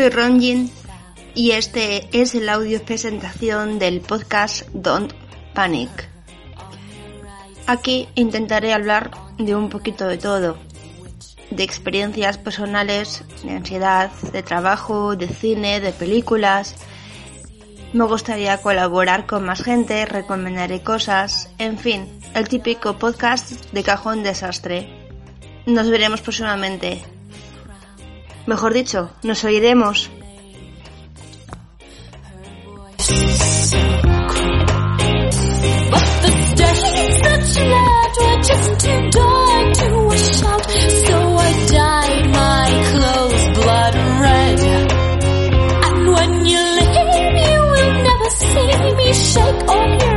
soy Ronjin y este es el audio presentación del podcast Don't Panic. Aquí intentaré hablar de un poquito de todo, de experiencias personales, de ansiedad, de trabajo, de cine, de películas. Me gustaría colaborar con más gente, recomendaré cosas, en fin, el típico podcast de cajón desastre. Nos veremos próximamente. Mejor dicho, nos oiremos. shake on you.